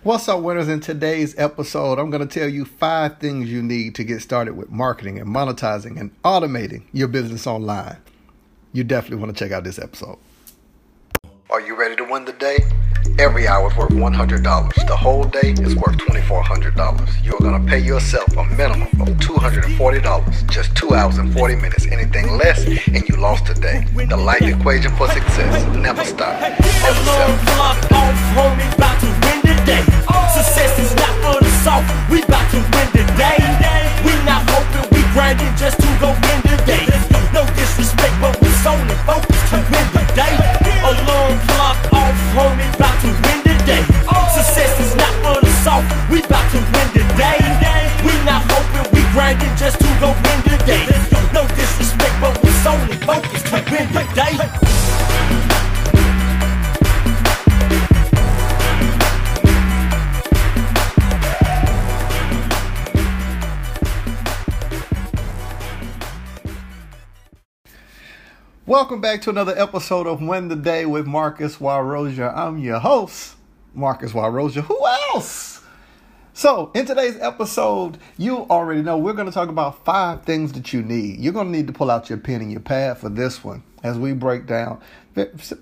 What's up, winners? In today's episode, I'm going to tell you five things you need to get started with marketing and monetizing and automating your business online. You definitely want to check out this episode. Are you ready to win the day? Every hour is worth $100. The whole day is worth $2,400. You're going to pay yourself a minimum of $240, just two hours and 40 minutes. Anything less, and you lost a day. The life equation for success never stop. Never Success is not for the soft. We about to win the day. We not hoping, we grinding just to go win the day. No disrespect, but we solely focused Welcome back to another episode of Win the Day with Marcus Warroja. I'm your host, Marcus Warroja. Who else? So, in today's episode, you already know we're going to talk about five things that you need. You're going to need to pull out your pen and your pad for this one as we break down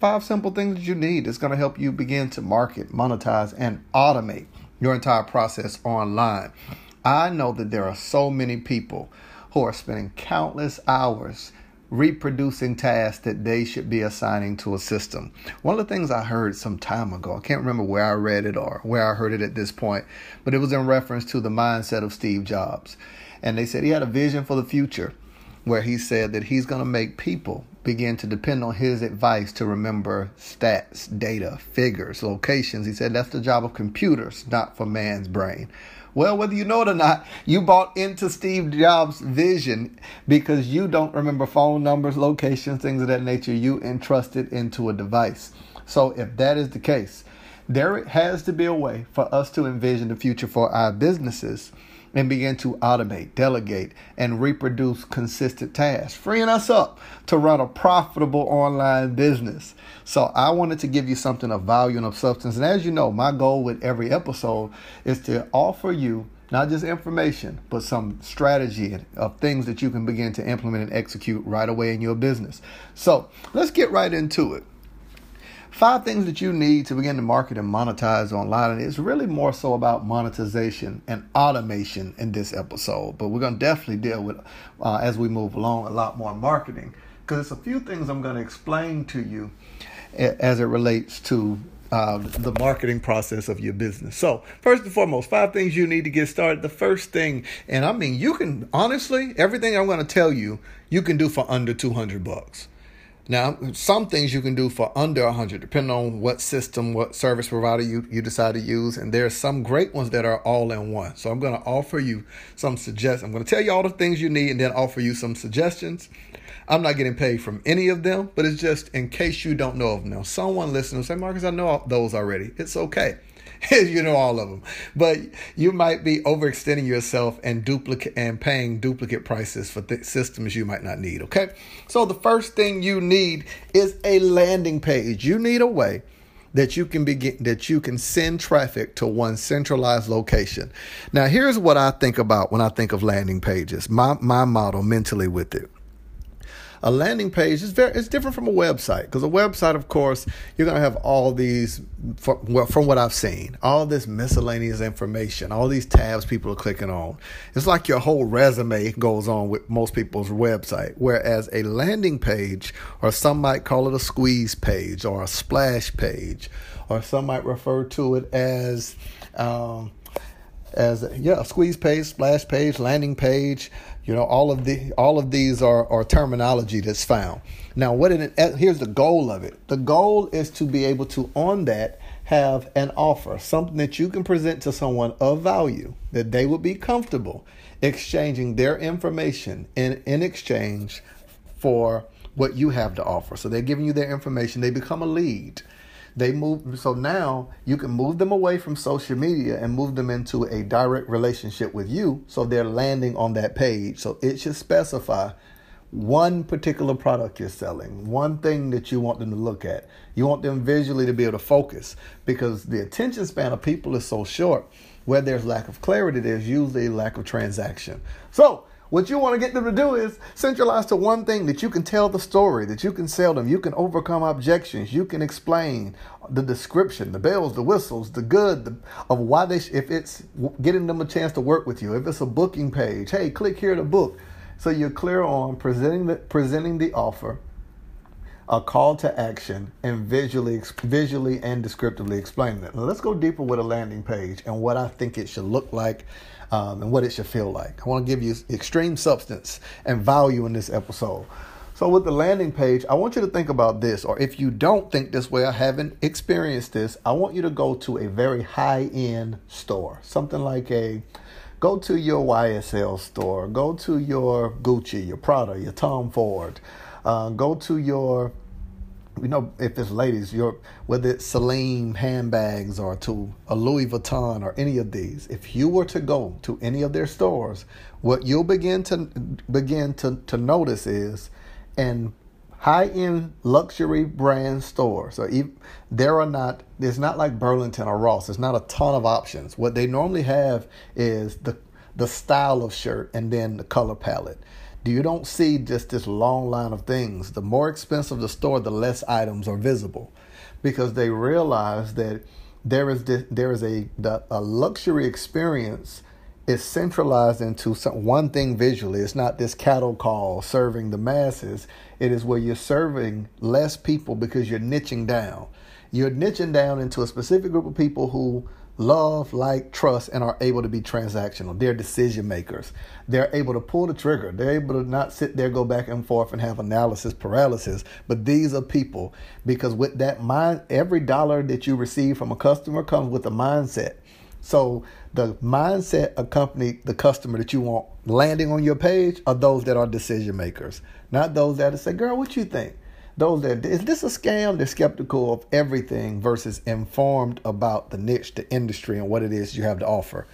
five simple things that you need. It's going to help you begin to market, monetize, and automate your entire process online. I know that there are so many people who are spending countless hours reproducing tasks that they should be assigning to a system. One of the things I heard some time ago, I can't remember where I read it or where I heard it at this point, but it was in reference to the mindset of Steve Jobs. And they said he had a vision for the future where he said that he's going to make people begin to depend on his advice to remember stats, data, figures, locations. He said that's the job of computers, not for man's brain. Well, whether you know it or not, you bought into Steve Jobs' vision because you don't remember phone numbers, locations, things of that nature. You entrusted into a device. So, if that is the case, there has to be a way for us to envision the future for our businesses and begin to automate, delegate, and reproduce consistent tasks, freeing us up to run a profitable online business. So, I wanted to give you something of value and of substance. And as you know, my goal with every episode is to offer you not just information, but some strategy of things that you can begin to implement and execute right away in your business. So, let's get right into it. Five things that you need to begin to market and monetize online. And it's really more so about monetization and automation in this episode. But we're going to definitely deal with, uh, as we move along, a lot more marketing. Because it's a few things I'm going to explain to you as it relates to uh, the marketing process of your business. So, first and foremost, five things you need to get started. The first thing, and I mean, you can honestly, everything I'm going to tell you, you can do for under 200 bucks. Now, some things you can do for under 100, depending on what system, what service provider you, you decide to use. And there are some great ones that are all in one. So I'm going to offer you some suggestions. I'm going to tell you all the things you need and then offer you some suggestions. I'm not getting paid from any of them, but it's just in case you don't know of them. Now, someone listening will say, Marcus, I know those already. It's okay. you know all of them. But you might be overextending yourself and duplicate and paying duplicate prices for th- systems you might not need. Okay. So the first thing you need is a landing page. You need a way that you can begin that you can send traffic to one centralized location. Now here's what I think about when I think of landing pages. My my model mentally with it a landing page is very it's different from a website because a website of course you're going to have all these well, from what i've seen all this miscellaneous information all these tabs people are clicking on it's like your whole resume goes on with most people's website whereas a landing page or some might call it a squeeze page or a splash page or some might refer to it as um, as yeah, a squeeze page, splash page, landing page. You know, all of the all of these are, are terminology that's found. Now, what it, eh, here's the goal of it. The goal is to be able to on that have an offer, something that you can present to someone of value that they would be comfortable exchanging their information in in exchange for what you have to offer. So they're giving you their information. They become a lead. They move so now you can move them away from social media and move them into a direct relationship with you so they're landing on that page. So it should specify one particular product you're selling, one thing that you want them to look at. You want them visually to be able to focus because the attention span of people is so short. Where there's lack of clarity, there's usually lack of transaction. So, what you want to get them to do is centralize to one thing that you can tell the story, that you can sell them, you can overcome objections, you can explain the description, the bells, the whistles, the good the, of why they, sh- if it's getting them a chance to work with you, if it's a booking page, hey, click here to book. So you're clear on presenting the, presenting the offer, a call to action, and visually, visually and descriptively explaining it. Now let's go deeper with a landing page and what I think it should look like um, and what it should feel like. I want to give you extreme substance and value in this episode. So, with the landing page, I want you to think about this, or if you don't think this way, I haven't experienced this, I want you to go to a very high end store, something like a Go to your YSL store. Go to your Gucci, your Prada, your Tom Ford. Uh, go to your, you know, if it's ladies, your whether it's Celine handbags or to a Louis Vuitton or any of these. If you were to go to any of their stores, what you'll begin to begin to, to notice is, and high-end luxury brand stores. So even, there are not. It's not like Burlington or Ross. There's not a ton of options. What they normally have is the the style of shirt and then the color palette. Do you don't see just this long line of things. The more expensive the store, the less items are visible, because they realize that there is this, there is a the, a luxury experience is centralized into some, one thing visually. It's not this cattle call serving the masses. It is where you're serving less people because you're niching down. You're niching down into a specific group of people who love, like, trust, and are able to be transactional. They're decision makers. They're able to pull the trigger. They're able to not sit there, go back and forth, and have analysis paralysis. But these are people because with that mind, every dollar that you receive from a customer comes with a mindset. So the mindset accompany the customer that you want landing on your page are those that are decision makers, not those that say, "Girl, what you think?" Those that is this a scam? They're skeptical of everything versus informed about the niche, the industry, and what it is you have to offer.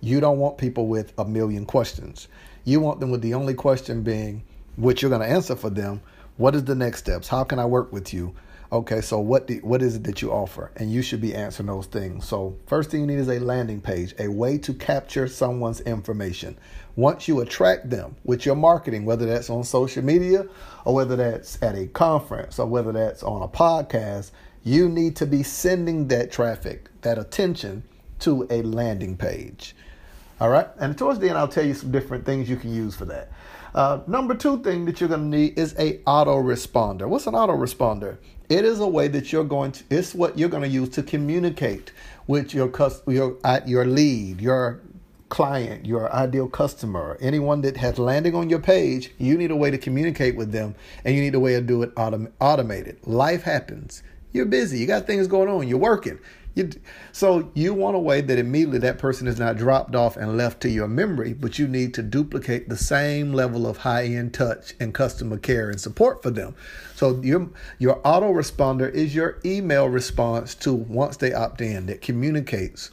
You don't want people with a million questions. You want them with the only question being, which you're going to answer for them. What is the next steps? How can I work with you? Okay, so what do, what is it that you offer? And you should be answering those things. So first thing you need is a landing page, a way to capture someone's information. Once you attract them with your marketing, whether that's on social media or whether that's at a conference or whether that's on a podcast, you need to be sending that traffic, that attention to a landing page. All right, and towards the end, I'll tell you some different things you can use for that. Uh, number two thing that you're going to need is a autoresponder. What's an autoresponder? It is a way that you're going to. It's what you're going to use to communicate with your your uh, your lead, your client, your ideal customer, anyone that has landing on your page. You need a way to communicate with them, and you need a way to do it autom- automated. Life happens. You're busy. You got things going on. You're working. You, so you want a way that immediately that person is not dropped off and left to your memory, but you need to duplicate the same level of high-end touch and customer care and support for them. So your your autoresponder is your email response to once they opt in that communicates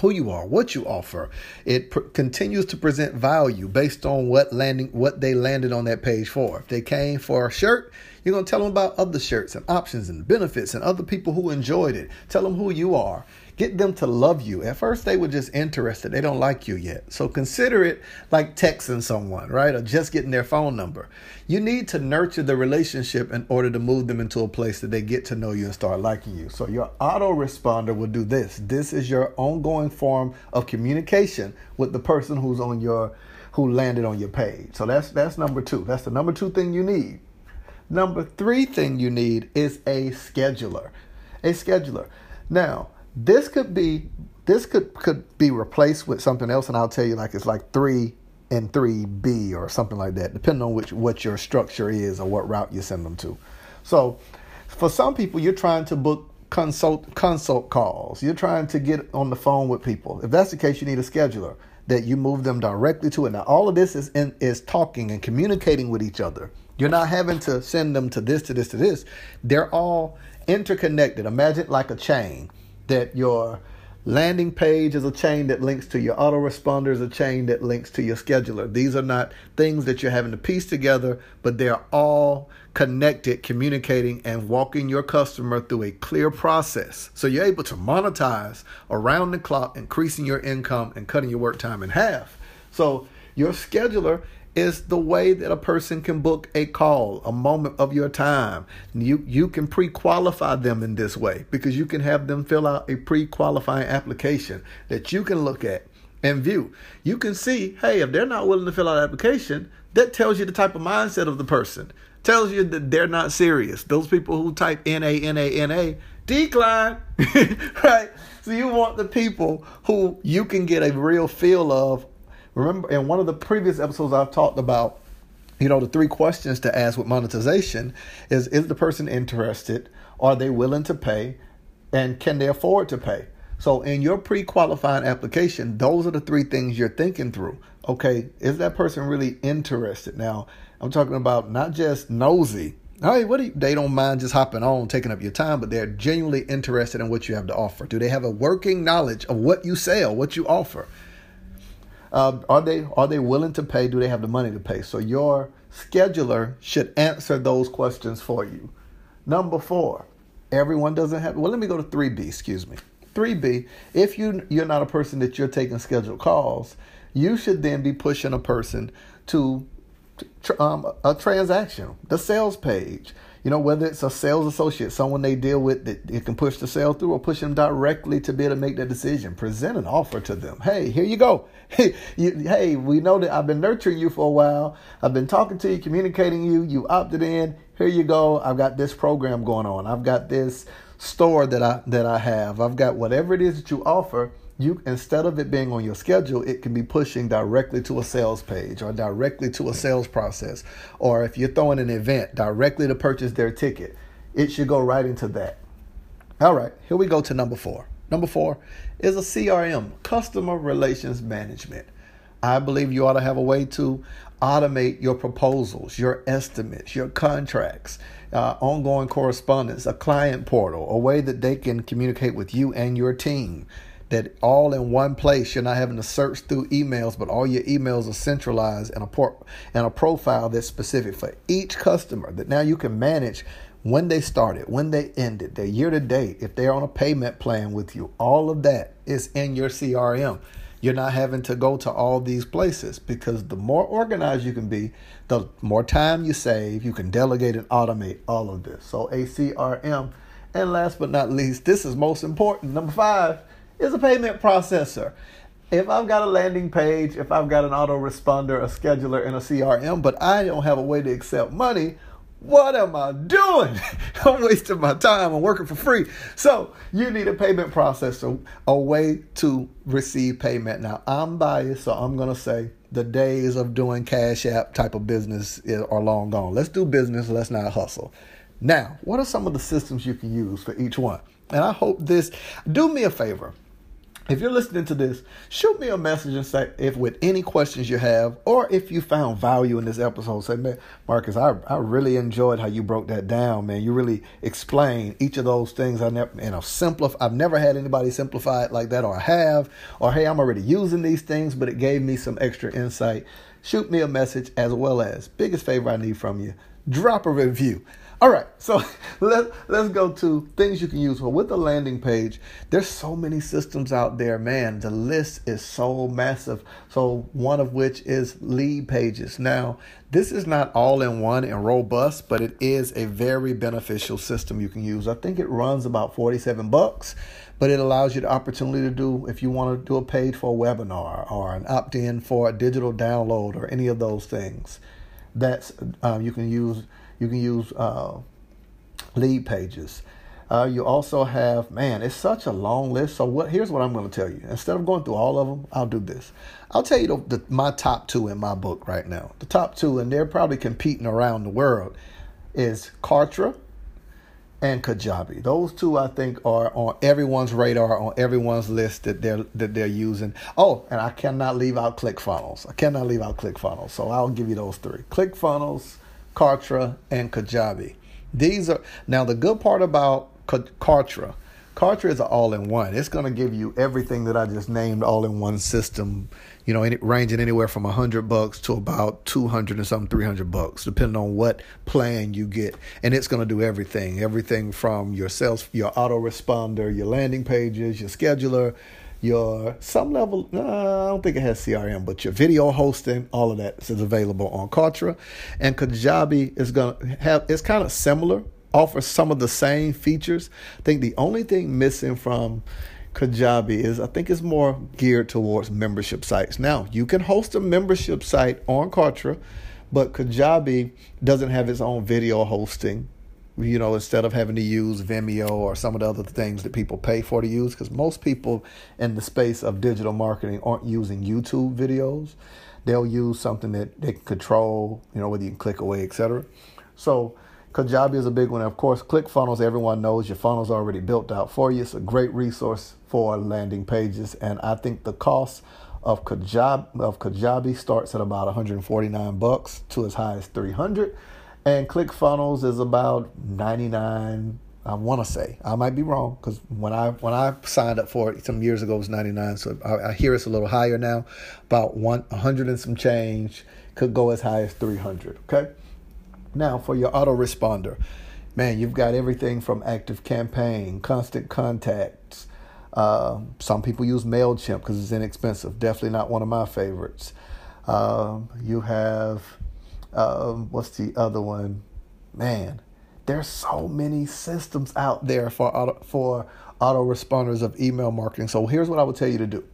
who you are, what you offer. It pr- continues to present value based on what landing what they landed on that page for. If they came for a shirt, you're going to tell them about other shirts and options and benefits and other people who enjoyed it. Tell them who you are. Get them to love you. At first, they were just interested. They don't like you yet. So consider it like texting someone, right? Or just getting their phone number. You need to nurture the relationship in order to move them into a place that they get to know you and start liking you. So your autoresponder will do this. This is your ongoing form of communication with the person who's on your who landed on your page. So that's that's number 2. That's the number 2 thing you need. Number three thing you need is a scheduler. A scheduler. Now, this could be this could could be replaced with something else, and I'll tell you like it's like three and three B or something like that, depending on which what your structure is or what route you send them to. So, for some people, you're trying to book consult consult calls. You're trying to get on the phone with people. If that's the case, you need a scheduler that you move them directly to it. Now, all of this is in, is talking and communicating with each other. You're not having to send them to this, to this, to this. They're all interconnected. Imagine like a chain that your Landing page is a chain that links to your autoresponder, is a chain that links to your scheduler. These are not things that you're having to piece together, but they're all connected, communicating, and walking your customer through a clear process. So you're able to monetize around the clock, increasing your income and cutting your work time in half. So your scheduler is the way that a person can book a call, a moment of your time. You you can pre-qualify them in this way because you can have them fill out a pre-qualifying application that you can look at and view. You can see, hey, if they're not willing to fill out an application, that tells you the type of mindset of the person. Tells you that they're not serious. Those people who type N A N A N A decline, right? So you want the people who you can get a real feel of Remember, in one of the previous episodes, I've talked about, you know, the three questions to ask with monetization is is the person interested? Are they willing to pay? And can they afford to pay? So, in your pre qualifying application, those are the three things you're thinking through. Okay, is that person really interested? Now, I'm talking about not just nosy. Hey, what do you, they don't mind just hopping on, taking up your time, but they're genuinely interested in what you have to offer. Do they have a working knowledge of what you sell, what you offer? Uh, are they are they willing to pay? Do they have the money to pay? So your scheduler should answer those questions for you. Number four, everyone doesn't have. Well, let me go to three B. Excuse me. Three B. If you you're not a person that you're taking scheduled calls, you should then be pushing a person to um, a transaction, the sales page you know, whether it's a sales associate, someone they deal with that it can push the sale through, or push them directly to be able to make that decision. Present an offer to them. Hey, here you go. Hey, you, hey, we know that I've been nurturing you for a while. I've been talking to you, communicating you. You opted in. Here you go. I've got this program going on. I've got this store that I that I have. I've got whatever it is that you offer you instead of it being on your schedule, it can be pushing directly to a sales page or directly to a sales process. Or if you're throwing an event directly to purchase their ticket, it should go right into that. All right, here we go to number four. Number four is a CRM, customer relations management. I believe you ought to have a way to automate your proposals, your estimates, your contracts, uh, ongoing correspondence, a client portal, a way that they can communicate with you and your team that all in one place. You're not having to search through emails, but all your emails are centralized in a port and a profile that's specific for each customer. That now you can manage when they started, when they ended, their year to date, if they're on a payment plan with you. All of that is in your CRM. You're not having to go to all these places because the more organized you can be, the more time you save. You can delegate and automate all of this. So, a CRM. And last but not least, this is most important. Number five is a payment processor. If I've got a landing page, if I've got an autoresponder, a scheduler, and a CRM, but I don't have a way to accept money, what am I doing? I'm wasting my time. I'm working for free. So you need a payment processor, a way to receive payment. Now I'm biased, so I'm gonna say the days of doing cash app type of business are long gone. Let's do business. Let's not hustle. Now, what are some of the systems you can use for each one? And I hope this. Do me a favor if you're listening to this, shoot me a message and say if with any questions you have, or if you found value in this episode, say, man, Marcus, I, I really enjoyed how you broke that down, man. You really explained each of those things. I never, you know, simplify. I've never had anybody simplify it like that, or I have, or hey, I'm already using these things, but it gave me some extra insight. Shoot me a message as well as biggest favor I need from you. Drop a review. All right, so let, let's go to things you can use. Well, with the landing page, there's so many systems out there, man. The list is so massive. So, one of which is Leadpages. Now, this is not all in one and robust, but it is a very beneficial system you can use. I think it runs about 47 bucks, but it allows you the opportunity to do, if you want to do a page for a webinar or an opt in for a digital download or any of those things. That's um, you can use you can use uh, Leadpages. Uh, you also have, man, it's such a long list. So what? Here's what I'm going to tell you. Instead of going through all of them, I'll do this. I'll tell you the, the, my top two in my book right now. The top two, and they're probably competing around the world, is Kartra and Kajabi. Those two, I think, are on everyone's radar, on everyone's list that they're that they're using. Oh, and I cannot leave out ClickFunnels. I cannot leave out ClickFunnels. So I'll give you those three: ClickFunnels, Kartra, and Kajabi. These are now the good part about Kartra. Kartra is an all-in-one. It's going to give you everything that I just named all in one system. You know, ranging anywhere from hundred bucks to about two hundred and something, three hundred bucks, depending on what plan you get. And it's going to do everything, everything from your sales, your autoresponder, your landing pages, your scheduler, your some level. Uh, I don't think it has CRM, but your video hosting, all of that is available on Kartra. And Kajabi is going to have. It's kind of similar offers some of the same features. I think the only thing missing from Kajabi is I think it's more geared towards membership sites. Now, you can host a membership site on Kartra, but Kajabi doesn't have its own video hosting. You know, instead of having to use Vimeo or some of the other things that people pay for to use, because most people in the space of digital marketing aren't using YouTube videos. They'll use something that they can control, you know, whether you can click away, etc. So Kajabi is a big one. Of course, ClickFunnels, everyone knows your funnel's already built out for you. It's a great resource for landing pages. And I think the cost of Kajabi, of Kajabi starts at about 149 bucks to as high as 300. And ClickFunnels is about 99 I want to say I might be wrong because when I when I signed up for it some years ago it was 99 so I, I hear it's a little higher now about one 100 and some change could go as high as 300 okay now, for your autoresponder, man, you've got everything from Active Campaign, Constant Contacts. Uh, some people use MailChimp because it's inexpensive. Definitely not one of my favorites. Um, you have, um, what's the other one? Man, there's so many systems out there for auto, for autoresponders of email marketing. So here's what I would tell you to do.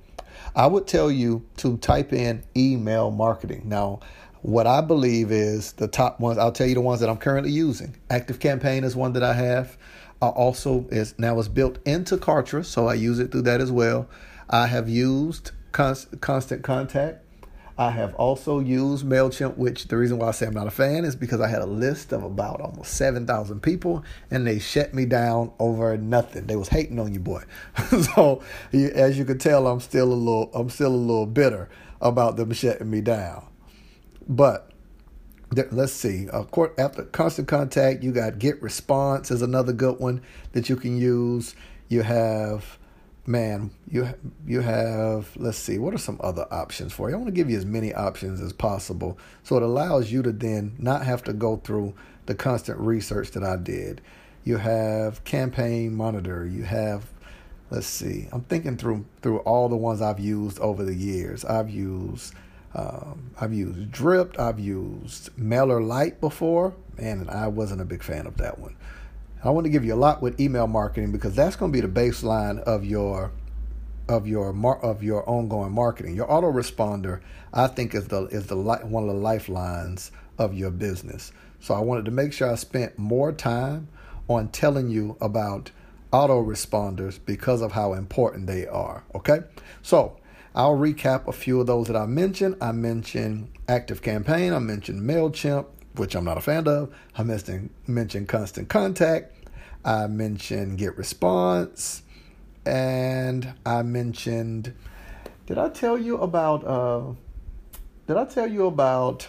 I would tell you to type in email marketing. Now, what I believe is the top ones. I'll tell you the ones that I'm currently using. Active Campaign is one that I have. I also is now is built into Kartra, so I use it through that as well. I have used Const, Constant Contact. I have also used MailChimp, which the reason why I say I'm not a fan is because I had a list of about almost 7,000 people and they shut me down over nothing. They was hating on you, boy. so as you can tell, I'm still a little, I'm still a little bitter about them shutting me down. But let's see. Uh, after constant contact, you got GetResponse is another good one that you can use. You have, man, you you have. Let's see. What are some other options for you? I want to give you as many options as possible, so it allows you to then not have to go through the constant research that I did. You have campaign monitor. You have let's see. I'm thinking through through all the ones I've used over the years. I've used um, I've used Dripped. I've used MailerLite before, man, and I wasn't a big fan of that one. I want to give you a lot with email marketing because that's going to be the baseline of your of your of your ongoing marketing. Your autoresponder, I think, is the is the one of the lifelines of your business. So I wanted to make sure I spent more time on telling you about autoresponders because of how important they are. Okay, so I'll recap a few of those that I mentioned. I mentioned Active Campaign, I mentioned MailChimp, which I'm not a fan of. I mentioned, mentioned Constant Contact, I mentioned GetResponse, and I mentioned. Did I tell you about? Uh, did I tell you about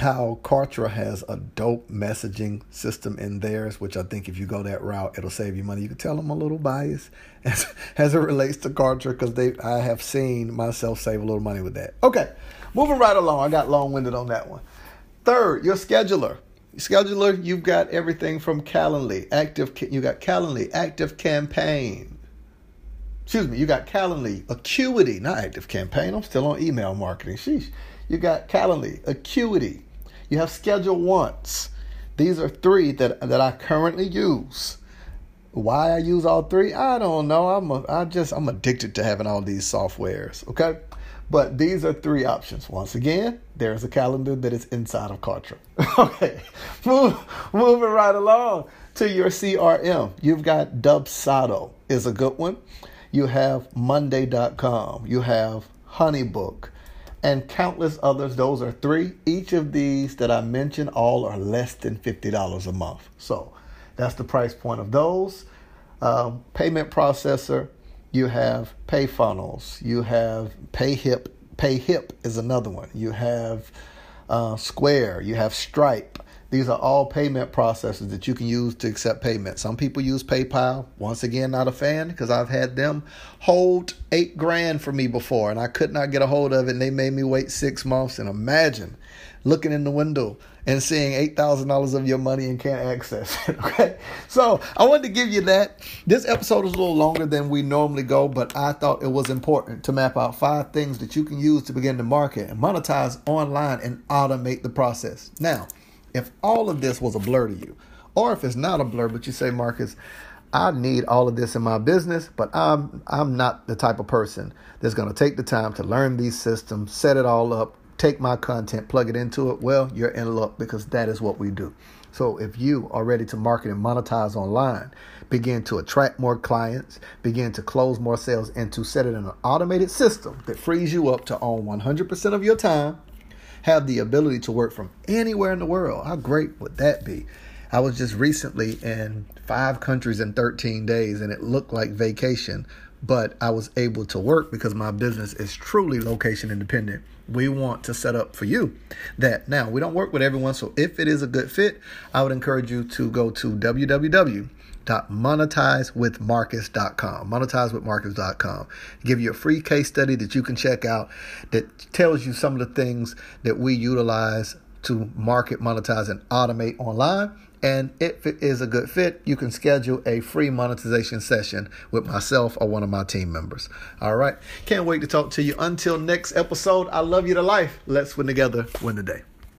how Kartra has a dope messaging system in theirs, which I think if you go that route, it'll save you money. You can tell I'm a little biased as, as it relates to Kartra because they I have seen myself save a little money with that. Okay, moving right along. I got long winded on that one. Third, your scheduler. Scheduler, you've got everything from Calendly, active. You got Calendly, active campaign. Excuse me, you got Calendly, Acuity, not active campaign. I'm still on email marketing. Sheesh. You got Calendly, Acuity, you have ScheduleOnce. These are three that that I currently use. Why I use all three, I don't know. I'm a, I just I'm addicted to having all these softwares. Okay, but these are three options. Once again, there's a calendar that is inside of Kartra. okay, Move, moving right along to your CRM. You've got Dubsado is a good one. You have Monday.com. You have Honeybook and countless others. Those are three. Each of these that I mentioned, all are less than $50 a month. So that's the price point of those. Um, payment processor, you have pay funnels you have Payhip pay hip is another one. You have uh, Square, you have Stripe, These are all payment processes that you can use to accept payment. Some people use PayPal. Once again, not a fan because I've had them hold eight grand for me before and I could not get a hold of it and they made me wait six months. And imagine looking in the window and seeing $8,000 of your money and can't access it. Okay. So I wanted to give you that. This episode is a little longer than we normally go, but I thought it was important to map out five things that you can use to begin to market and monetize online and automate the process. Now, if all of this was a blur to you, or if it's not a blur, but you say, Marcus, I need all of this in my business, but I'm I'm not the type of person that's going to take the time to learn these systems, set it all up, take my content, plug it into it. Well, you're in luck because that is what we do. So if you are ready to market and monetize online, begin to attract more clients, begin to close more sales, and to set it in an automated system that frees you up to own 100% of your time, have the ability to work from anywhere in the world. How great would that be? I was just recently in five countries in 13 days and it looked like vacation, but I was able to work because my business is truly location independent. We want to set up for you that. Now, we don't work with everyone, so if it is a good fit, I would encourage you to go to www.monetizewithmarcus.com. Monetizewithmarcus.com. Give you a free case study that you can check out that tells you some of the things that we utilize to market, monetize, and automate online. And if it is a good fit, you can schedule a free monetization session with myself or one of my team members. All right. Can't wait to talk to you. Until next episode, I love you to life. Let's win together, win the day.